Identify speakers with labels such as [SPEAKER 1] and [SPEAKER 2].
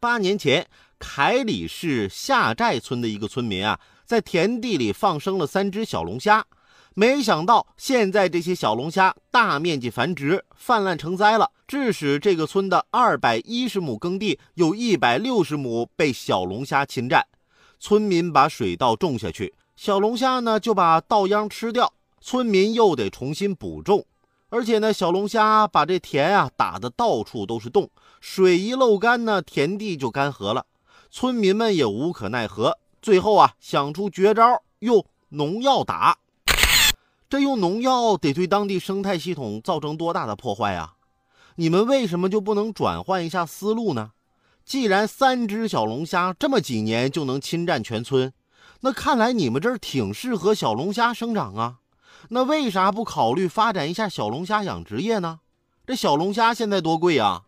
[SPEAKER 1] 八年前，凯里市下寨村的一个村民啊，在田地里放生了三只小龙虾，没想到现在这些小龙虾大面积繁殖，泛滥成灾了，致使这个村的二百一十亩耕地有一百六十亩被小龙虾侵占。村民把水稻种下去，小龙虾呢就把稻秧吃掉，村民又得重新补种。而且呢，小龙虾把这田啊打得到处都是洞，水一漏干呢，田地就干涸了。村民们也无可奈何，最后啊想出绝招，用农药打。这用农药得对当地生态系统造成多大的破坏啊？你们为什么就不能转换一下思路呢？既然三只小龙虾这么几年就能侵占全村，那看来你们这儿挺适合小龙虾生长啊。那为啥不考虑发展一下小龙虾养殖业呢？这小龙虾现在多贵呀！